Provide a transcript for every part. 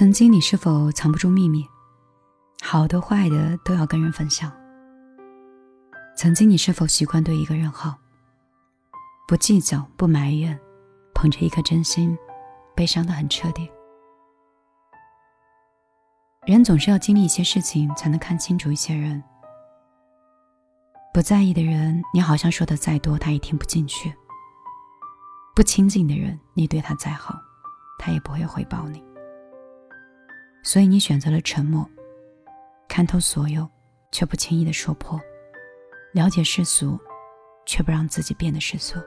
曾经你是否藏不住秘密？好的坏的都要跟人分享。曾经你是否习惯对一个人好，不计较不埋怨，捧着一颗真心，悲伤的很彻底。人总是要经历一些事情，才能看清楚一些人。不在意的人，你好像说的再多，他也听不进去；不亲近的人，你对他再好，他也不会回报你。所以你选择了沉默，看透所有，却不轻易的说破；了解世俗，却不让自己变得世俗。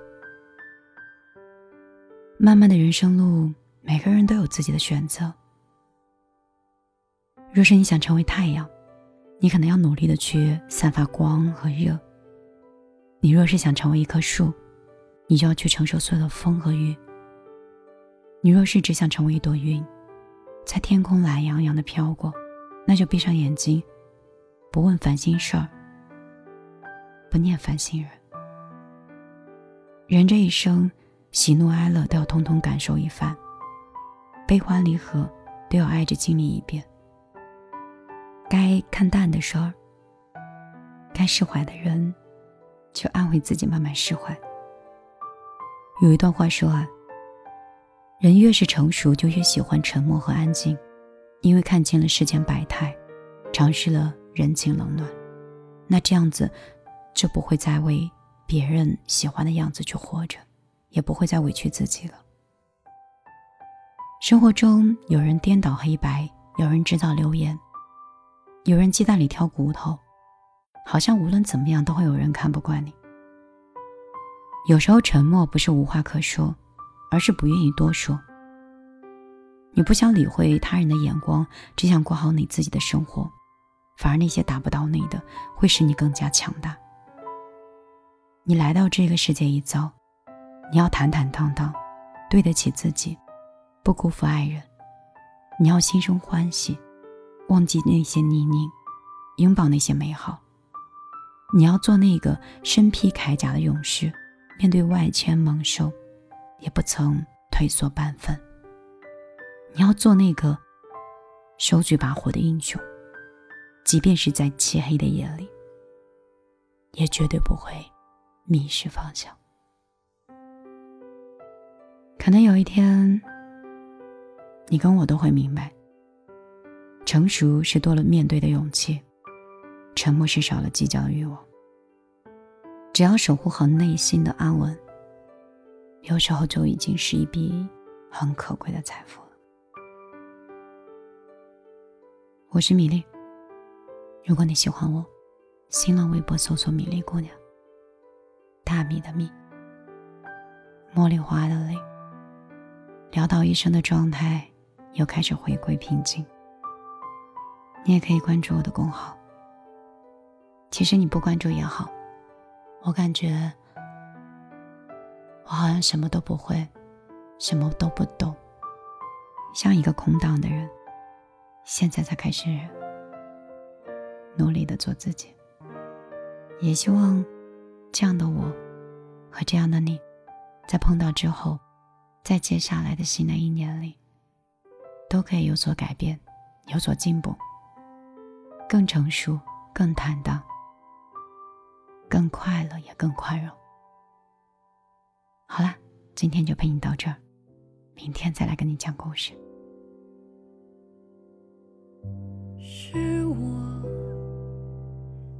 漫漫的人生路，每个人都有自己的选择。若是你想成为太阳，你可能要努力的去散发光和热；你若是想成为一棵树，你就要去承受所有的风和雨；你若是只想成为一朵云，在天空懒洋洋的飘过，那就闭上眼睛，不问烦心事儿，不念烦心人。人这一生，喜怒哀乐都要通通感受一番，悲欢离合都要挨着经历一遍。该看淡的事儿，该释怀的人，就安慰自己慢慢释怀。有一段话说啊，人越是成熟，就越喜欢沉默和安静，因为看清了世间百态，尝试了人情冷暖，那这样子就不会再为别人喜欢的样子去活着，也不会再委屈自己了。生活中有人颠倒黑白，有人制造流言。有人鸡蛋里挑骨头，好像无论怎么样都会有人看不惯你。有时候沉默不是无话可说，而是不愿意多说。你不想理会他人的眼光，只想过好你自己的生活，反而那些打不到你的，会使你更加强大。你来到这个世界一遭，你要坦坦荡荡，对得起自己，不辜负爱人。你要心生欢喜。忘记那些泥泞，拥抱那些美好。你要做那个身披铠甲的勇士，面对外迁猛兽，也不曾退缩半分。你要做那个手举把火的英雄，即便是在漆黑的夜里，也绝对不会迷失方向。可能有一天，你跟我都会明白。成熟是多了面对的勇气，沉默是少了计较的欲望。只要守护好内心的安稳，有时候就已经是一笔很可贵的财富了。我是米粒，如果你喜欢我，新浪微博搜索“米粒姑娘”，大米的米，茉莉花的蕾，潦倒一生的状态又开始回归平静。你也可以关注我的公号。其实你不关注也好，我感觉我好像什么都不会，什么都不懂，像一个空荡的人。现在才开始努力的做自己，也希望这样的我和这样的你，在碰到之后，在接下来的新的一年里，都可以有所改变，有所进步。更成熟，更坦荡，更快乐，也更宽容。好啦，今天就陪你到这儿，明天再来跟你讲故事。是我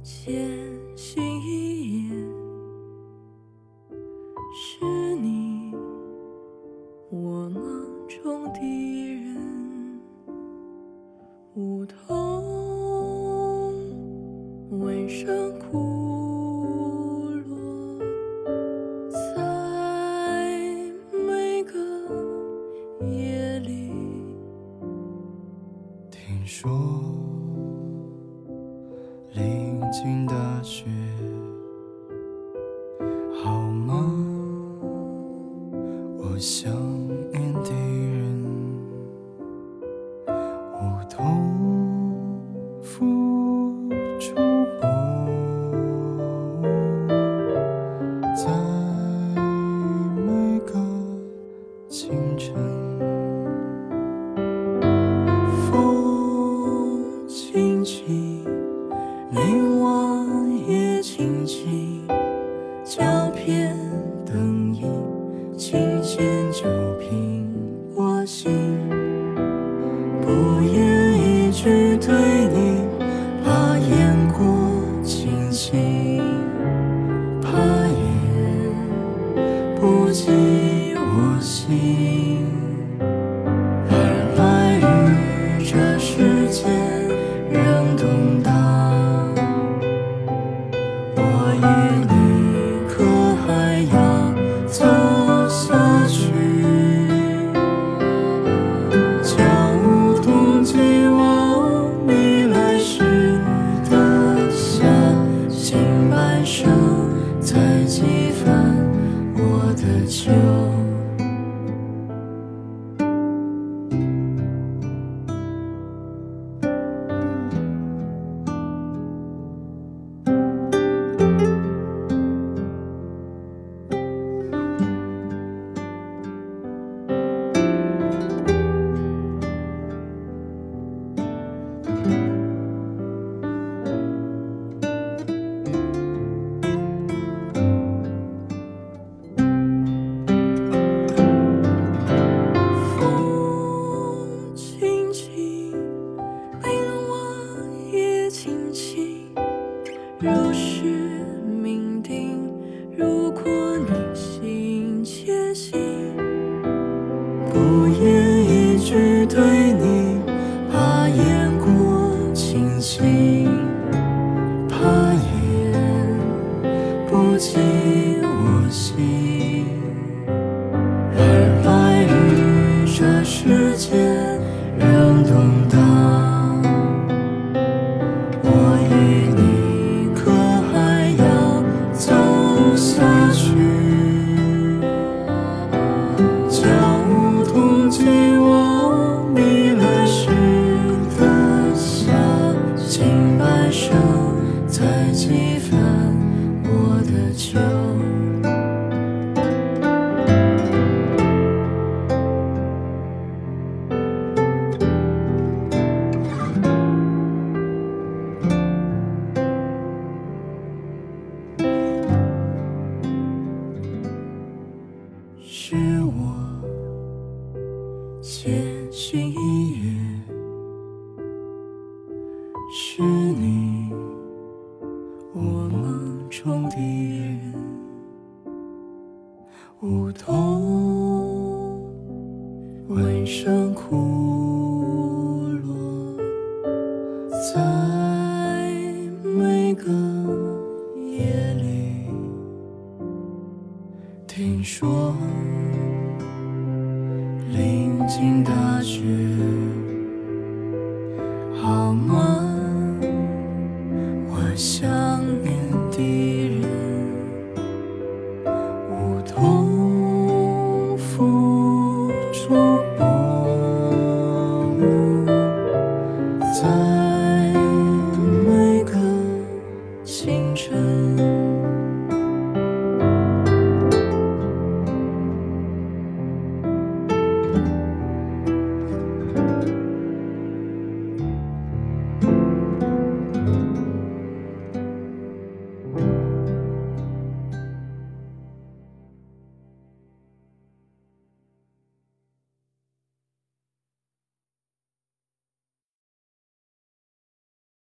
千心一眼，说临近大雪，你我夜静静，胶片灯影，琴弦酒瓶，我心。不言一句对你，怕言过情轻，怕言不及我心。翻我的旧。梧桐，晚上枯落在每个夜里。听说临近大雪。好。